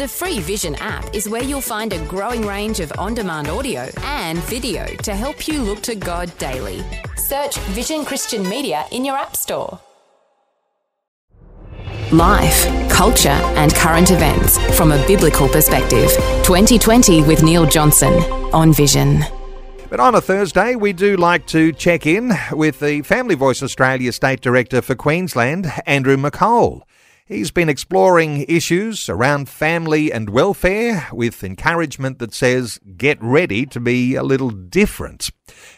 The free Vision app is where you'll find a growing range of on demand audio and video to help you look to God daily. Search Vision Christian Media in your App Store. Life, culture, and current events from a biblical perspective. 2020 with Neil Johnson on Vision. But on a Thursday, we do like to check in with the Family Voice Australia State Director for Queensland, Andrew McColl. He's been exploring issues around family and welfare with encouragement that says, get ready to be a little different.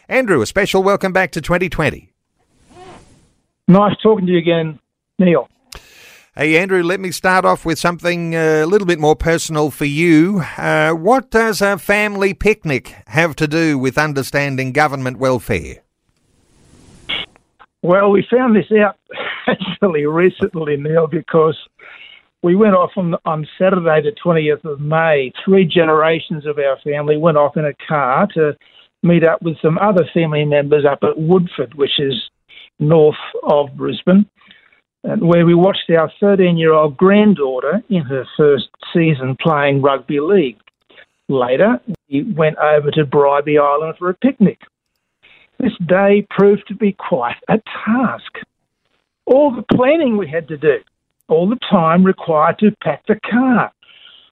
Andrew, a special welcome back to 2020. Nice talking to you again, Neil. Hey, Andrew, let me start off with something uh, a little bit more personal for you. Uh, what does a family picnic have to do with understanding government welfare? Well, we found this out actually recently, Neil, because we went off on, on Saturday, the 20th of May. Three generations of our family went off in a car to meet up with some other family members up at Woodford, which is north of Brisbane and where we watched our 13 year old granddaughter in her first season playing rugby league. Later, we went over to Bribie Island for a picnic. This day proved to be quite a task. All the planning we had to do, all the time required to pack the car,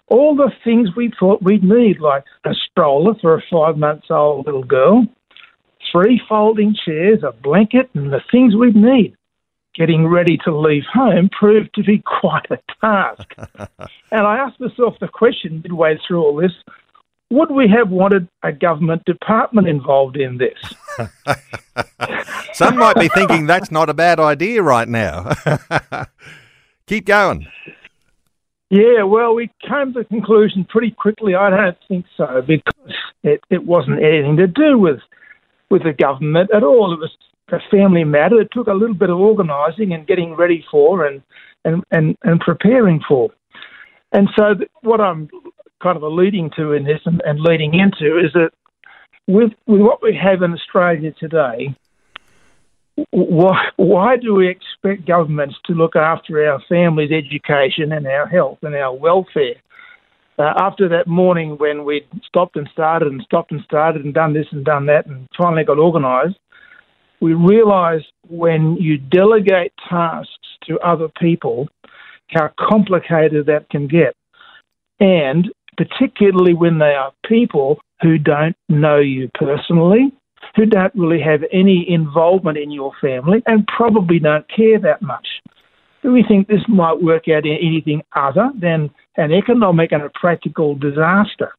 all the things we thought we'd need, like a stroller for a five months old little girl, three folding chairs, a blanket, and the things we'd need getting ready to leave home proved to be quite a task. and I asked myself the question midway through all this would we have wanted a government department involved in this? Some might be thinking that's not a bad idea right now. Keep going. Yeah, well, we came to the conclusion pretty quickly. I don't think so because it, it wasn't anything to do with with the government at all. It was a family matter. It took a little bit of organising and getting ready for and, and, and, and preparing for. And so, what I'm kind of alluding to in this and, and leading into is that with, with what we have in Australia today, why, why do we expect governments to look after our families' education and our health and our welfare? Uh, after that morning when we stopped and started and stopped and started and done this and done that and finally got organised, we realize when you delegate tasks to other people, how complicated that can get. And particularly when they are people who don't know you personally, who don't really have any involvement in your family, and probably don't care that much. Do we think this might work out in anything other than an economic and a practical disaster?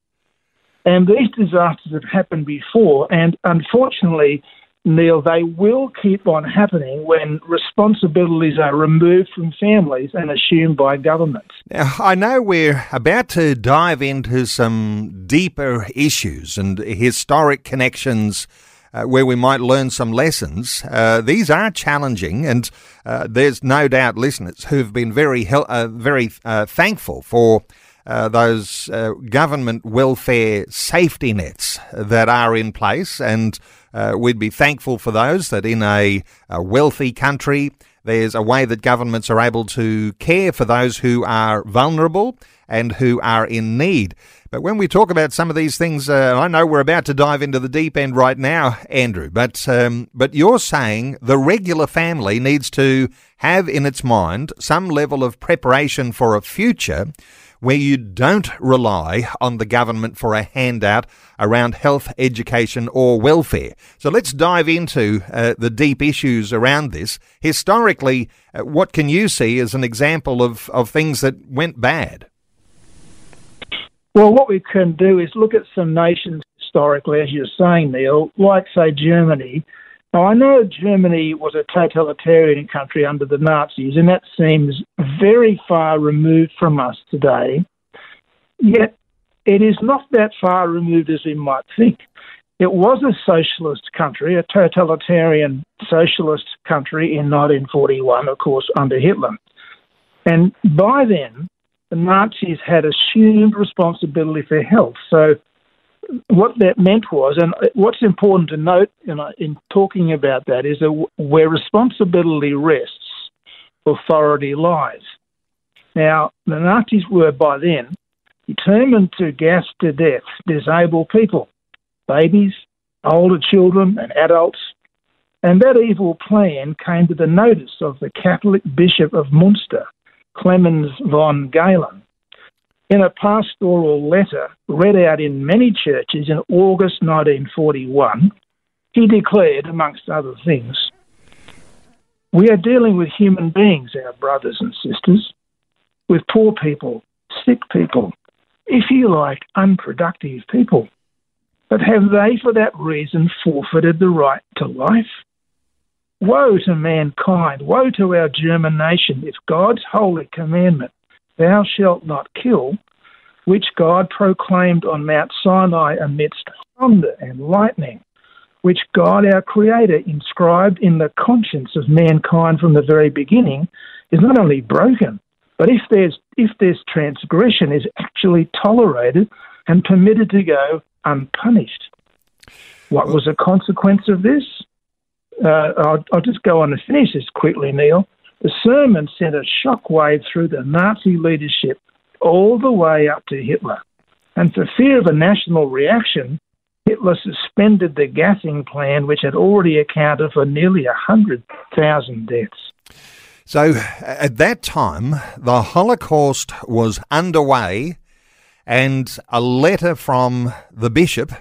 And these disasters have happened before, and unfortunately, Neil, they will keep on happening when responsibilities are removed from families and assumed by governments. Now, I know we're about to dive into some deeper issues and historic connections. Uh, where we might learn some lessons. Uh, these are challenging, and uh, there's no doubt listeners who've been very, uh, very uh, thankful for uh, those government welfare safety nets that are in place, and we'd be thankful for those that in a, a, wealthy country there's a way that governments are able to care for those who are vulnerable and who are in need. But when we talk about some of these things, uh, I know we're about to dive into the deep end right now, Andrew. But um, but you're saying the regular family needs to have in its mind some level of preparation for a future where you don't rely on the government for a handout around health, education, or welfare. So let's dive into uh, the deep issues around this. Historically, uh, what can you see as an example of, of things that went bad? Well, what we can do is look at some nations historically, as you're saying, Neil, like, say, Germany, now, I know Germany was a totalitarian country under the Nazis, and that seems very far removed from us today. Yet, it is not that far removed as we might think. It was a socialist country, a totalitarian socialist country in 1941, of course, under Hitler. And by then, the Nazis had assumed responsibility for health. So what that meant was, and what's important to note in, in talking about that is that where responsibility rests, authority lies. Now, the Nazis were by then determined to gas to death disabled people, babies, older children, and adults. And that evil plan came to the notice of the Catholic Bishop of Munster, Clemens von Galen. In a pastoral letter read out in many churches in August 1941, he declared, amongst other things, We are dealing with human beings, our brothers and sisters, with poor people, sick people, if you like, unproductive people. But have they, for that reason, forfeited the right to life? Woe to mankind, woe to our German nation, if God's holy commandment, thou shalt not kill, which God proclaimed on Mount Sinai amidst thunder and lightning, which God our Creator inscribed in the conscience of mankind from the very beginning, is not only broken, but if there's if this transgression is actually tolerated and permitted to go unpunished. What was a consequence of this? Uh, I'll, I'll just go on and finish this quickly, Neil. The sermon sent a shockwave through the Nazi leadership all the way up to Hitler. And for fear of a national reaction, Hitler suspended the gassing plan, which had already accounted for nearly 100,000 deaths. So at that time, the Holocaust was underway, and a letter from the bishop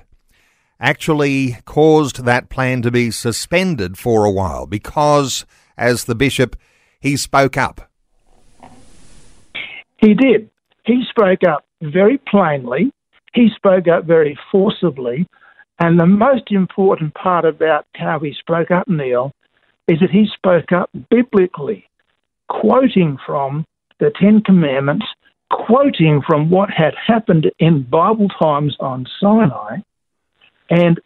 actually caused that plan to be suspended for a while because, as the bishop, he spoke up. He did. He spoke up very plainly, he spoke up very forcibly, and the most important part about how he spoke up, Neil, is that he spoke up biblically, quoting from the Ten Commandments, quoting from what had happened in Bible times on Sinai, and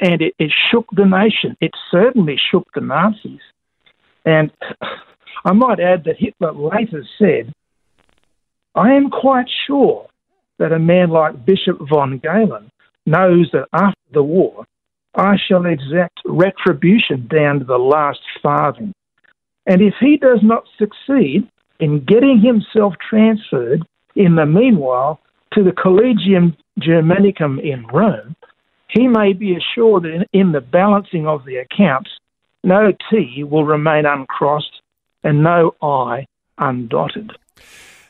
and it, it shook the nation. It certainly shook the Nazis. And I might add that Hitler later said I am quite sure that a man like Bishop von Galen knows that after the war, I shall exact retribution down to the last farthing. And if he does not succeed in getting himself transferred in the meanwhile to the Collegium Germanicum in Rome, he may be assured that in the balancing of the accounts, no T will remain uncrossed and no I undotted.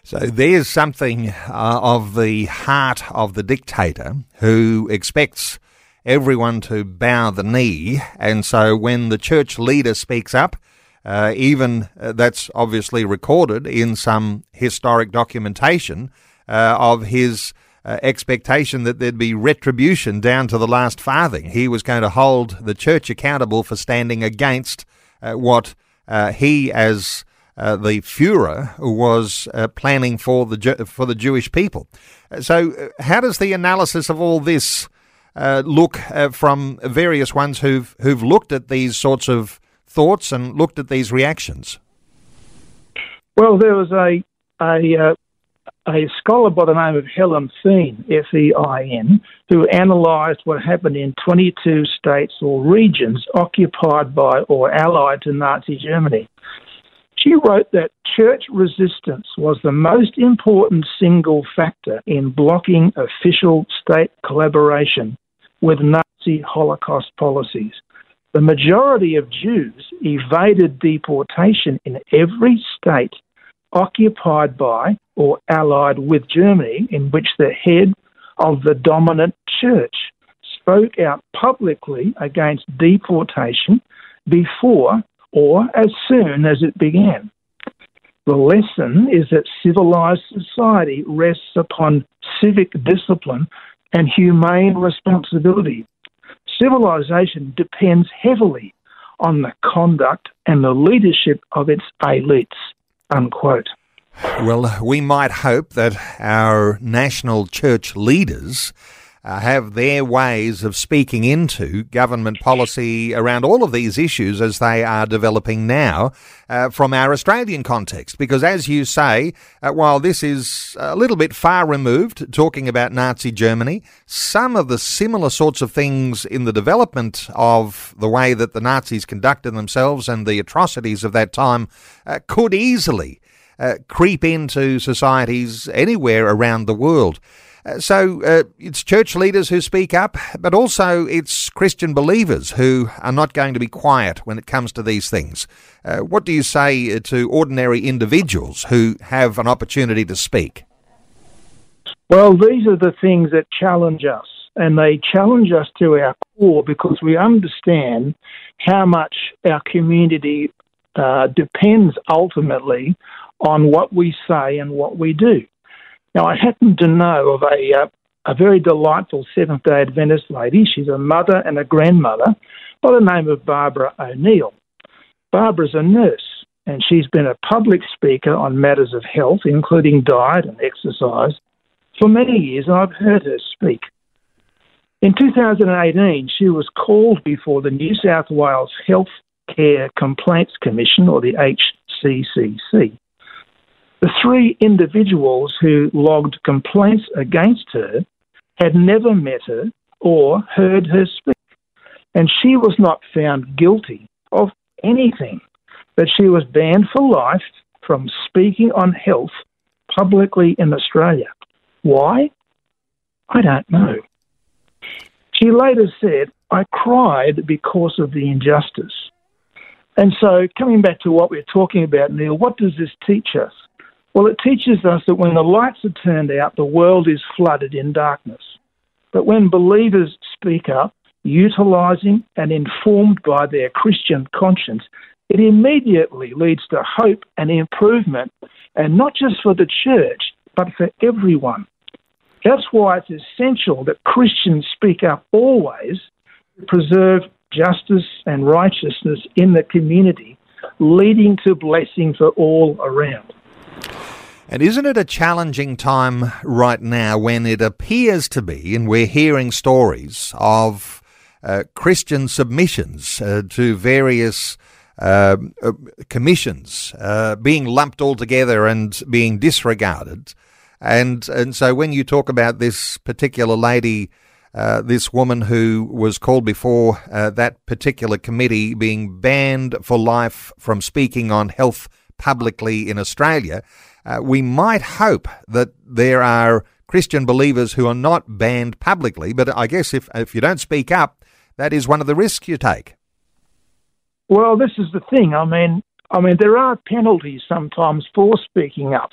So there's something uh, of the heart of the dictator who expects everyone to bow the knee. And so when the church leader speaks up, uh, even uh, that's obviously recorded in some historic documentation uh, of his uh, expectation that there'd be retribution down to the last farthing. He was going to hold the church accountable for standing against uh, he, as uh, the Führer was uh, planning for the for the Jewish people. So, uh, how does the analysis of all this uh, look uh, from various ones who've who've looked at these sorts of thoughts and looked at these reactions? Well, there was a a a scholar by the name of Helen Fein, F E I N, who analysed what happened in 22 states or regions occupied by or allied to Nazi Germany. She wrote that church resistance was the most important single factor in blocking official state collaboration with Nazi Holocaust policies. The majority of Jews evaded deportation in every state occupied by or allied with Germany in which the head of the dominant church spoke out publicly against deportation before or as soon as it began. The lesson is that civilized society rests upon civic discipline and humane responsibility. Civilization depends heavily on the conduct and the leadership of its elites. Unquote. Well, we might hope that our national church leaders uh, have their ways of speaking into government policy around all of these issues as they are developing now uh, from our Australian context. Because as you say, uh, while this is a little bit far removed, talking about Nazi Germany, some of the similar sorts of things in the development of the way that the Nazis conducted themselves and the atrocities of that time uh, could easily uh, creep into societies anywhere around the world. Uh, so uh, it's church leaders who speak up, but also it's Christian believers who are not going to be quiet when it comes to these things. Uh, what do you say to ordinary individuals who have an opportunity to speak? Well, these are the things that challenge us, and they challenge us to our core because we understand how much our community uh, depends ultimately on what we say and what we do. Now, I happen to know of a, uh, a very delightful Seventh day Adventist lady. She's a mother and a grandmother by the name of Barbara O'Neill. Barbara's a nurse, and she's been a public speaker on matters of health, including diet and exercise, for many years, and I've heard her speak. In 2018, she was called before the New South Wales Health Care Complaints Commission, or the HCCC. The three individuals who logged complaints against her had never met her or heard her speak, and she was not found guilty of anything, but she was banned for life from speaking on health publicly in Australia. Why? I don't know. She later said, I cried because of the injustice. And so, coming back to what we're talking about, Neil, what does this teach us? Well, it teaches us that when the lights are turned out, the world is flooded in darkness. But when believers speak up, utilizing and informed by their Christian conscience, it immediately leads to hope and improvement, and not just for the church, but for everyone. That's why it's essential that Christians speak up always to preserve justice and righteousness in the community, leading to blessing for all around. And isn't it a challenging time right now when it appears to be, and we're hearing stories of uh, Christian submissions uh, to various uh, uh commissions uh, being lumped all together and being disregarded? And and so when you talk about this particular lady, uh, this woman who was called before that particular committee being banned for life from speaking on health publicly in Australia uh, we might hope that there are Christian believers who are not banned publicly, but I guess if, if you don't speak up, that is one of the risks you take. Well, this is the thing. I mean, I mean, there are penalties sometimes for speaking up,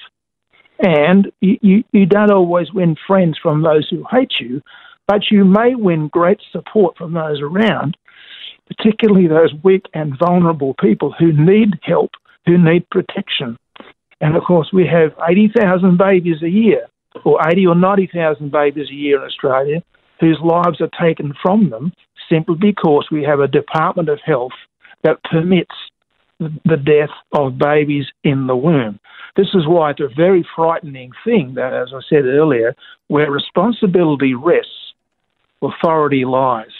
and you, you, you don't always win friends from those who hate you, but you may win great support from those around, particularly those weak and vulnerable people who need help, who need protection. And of course, we have 80,000 babies a year, or 80 or 90,000 babies a year in Australia, whose lives are taken from them simply because we have a Department of Health that permits the death of babies in the womb. This is why it's a very frightening thing that, as I said earlier, where responsibility rests, authority lies.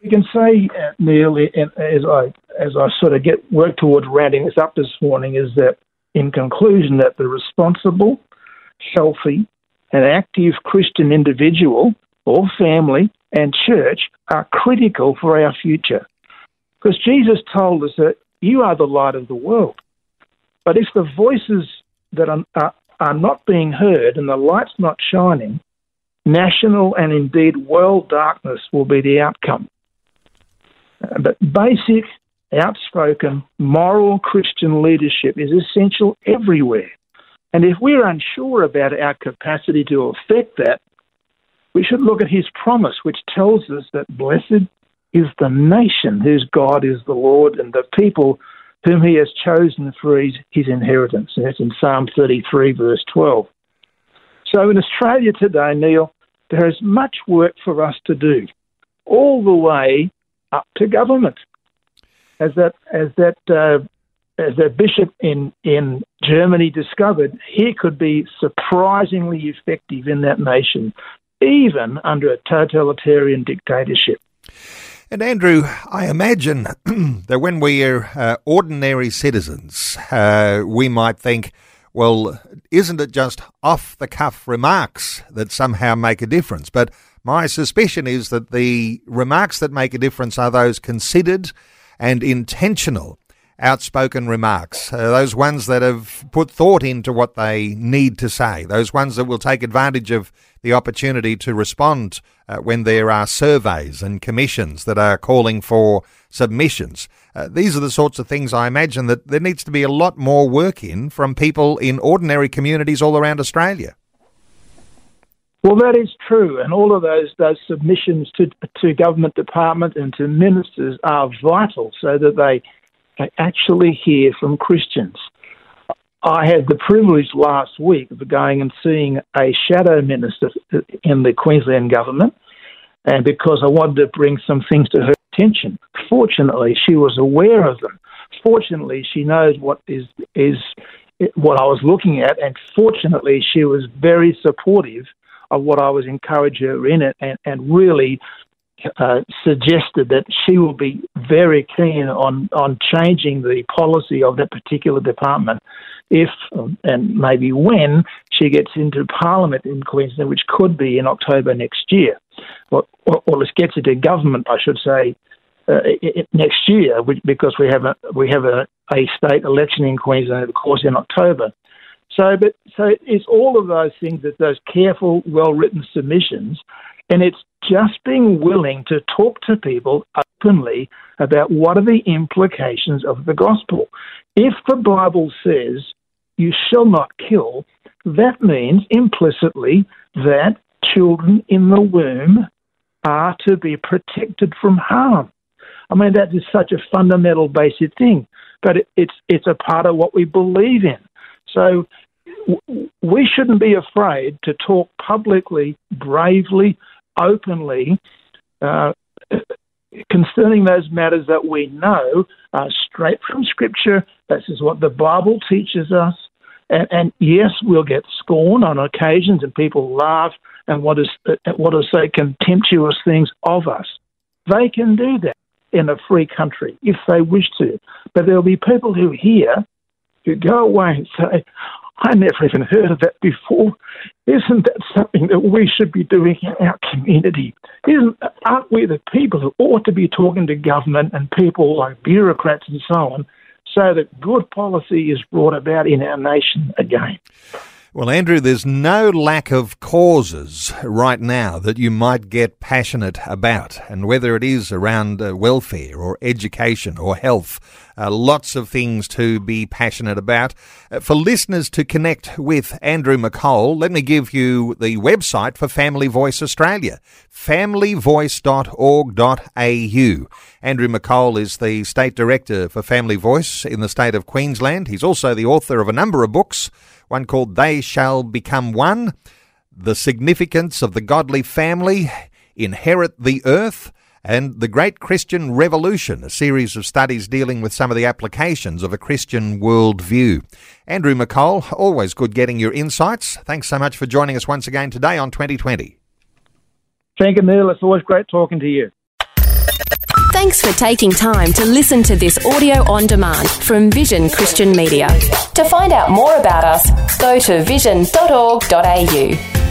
You can say, uh, Neil, as I as I sort of get work towards rounding this up this morning, is that in conclusion that the responsible, healthy, and active Christian individual or family and church are critical for our future. Because Jesus told us that you are the light of the world. But if the voices that are, are, are not being heard and the light's not shining, national and indeed world darkness will be the outcome. But basic outspoken, moral Christian leadership is essential everywhere. And if we're unsure about our capacity to affect that, we should look at his promise, which tells us that blessed is the nation whose God is the Lord and the people whom he has chosen for his, his inheritance. That's in Psalm 33, verse 12. So in Australia today, Neil, there is much work for us to do, all the way up to government as that as that uh, as that bishop in in Germany discovered, he could be surprisingly effective in that nation, even under a totalitarian dictatorship. And Andrew, I imagine that when we are uh, ordinary citizens, uh, we might think, well, isn't it just off the cuff remarks that somehow make a difference? But my suspicion is that the remarks that make a difference are those considered and intentional. outspoken remarks, uh, those ones that have put thought into what they need to say, those ones that will take advantage of the opportunity to respond uh, when there are surveys and commissions that are calling for submissions. Uh, these are the sorts of things I imagine that there needs to be a lot more work in from people in ordinary communities all around Australia. Well, that is true, and all of those those submissions to to government departments and to ministers are vital, so that they they actually hear from Christians. I had the privilege last week of going and seeing a shadow minister in the Queensland government, and because I wanted to bring some things to her attention. Fortunately, she was aware of them. Fortunately, she knows what is is what I was looking at, and fortunately, she was very supportive of what I was encouraging her in it, and, and really uh, suggested that she will be very keen on, on changing the policy of that particular department if and maybe when she gets into Parliament in Queensland, which could be in October next year. Well, or, let's get into government, I should say, uh, it, next year, because we have a we have a, a state election in Queensland, of course, in October. So, but so it's all of those things that those careful, well written submissions and it's just being willing to talk to people openly about what are the implications of the gospel. If the Bible says you shall not kill, that means implicitly that children in the womb are to be protected from harm. I mean, that is such a fundamental, basic thing, but it, it's it's a part of what we believe in. So we shouldn't be afraid to talk publicly, bravely, openly uh, concerning those matters that we know are straight from Scripture. This is what the Bible teaches us. And, and yes, we'll get scorn on occasions, and people laugh and want to, want say contemptuous things of us. They can do that in a free country if they wish to. But there'll be people who hear who go away and say, I never even heard of that before. Isn't that something that we should be doing in our community? Isn't aren't we the people who ought to be talking to government and people like bureaucrats and so on, so that good policy is brought about in our nation again? Well, Andrew, there's no lack of causes right now that you might get passionate about, and whether it is around uh, welfare or education or health, uh, lots of things to be passionate about. Uh, for listeners to connect with Andrew McColl, let me give you the website for Family Voice Australia, familyvoice.org.au. Andrew McColl is the State Director for Family Voice in the state of Queensland. He's also the author of a number of books one called They Shall Become One, The Significance of the Godly Family, Inherit the Earth, and The Great Christian Revolution, a series of studies dealing with some of the applications of a Christian worldview. Andrew McColl, always good getting your insights. Thanks so much for joining us once again today on 2020. Thank you, Neil. It's always great talking to you. Thanks for taking time to listen to this audio on demand from Vision Christian Media. To find out more about us, go to vision.org.au.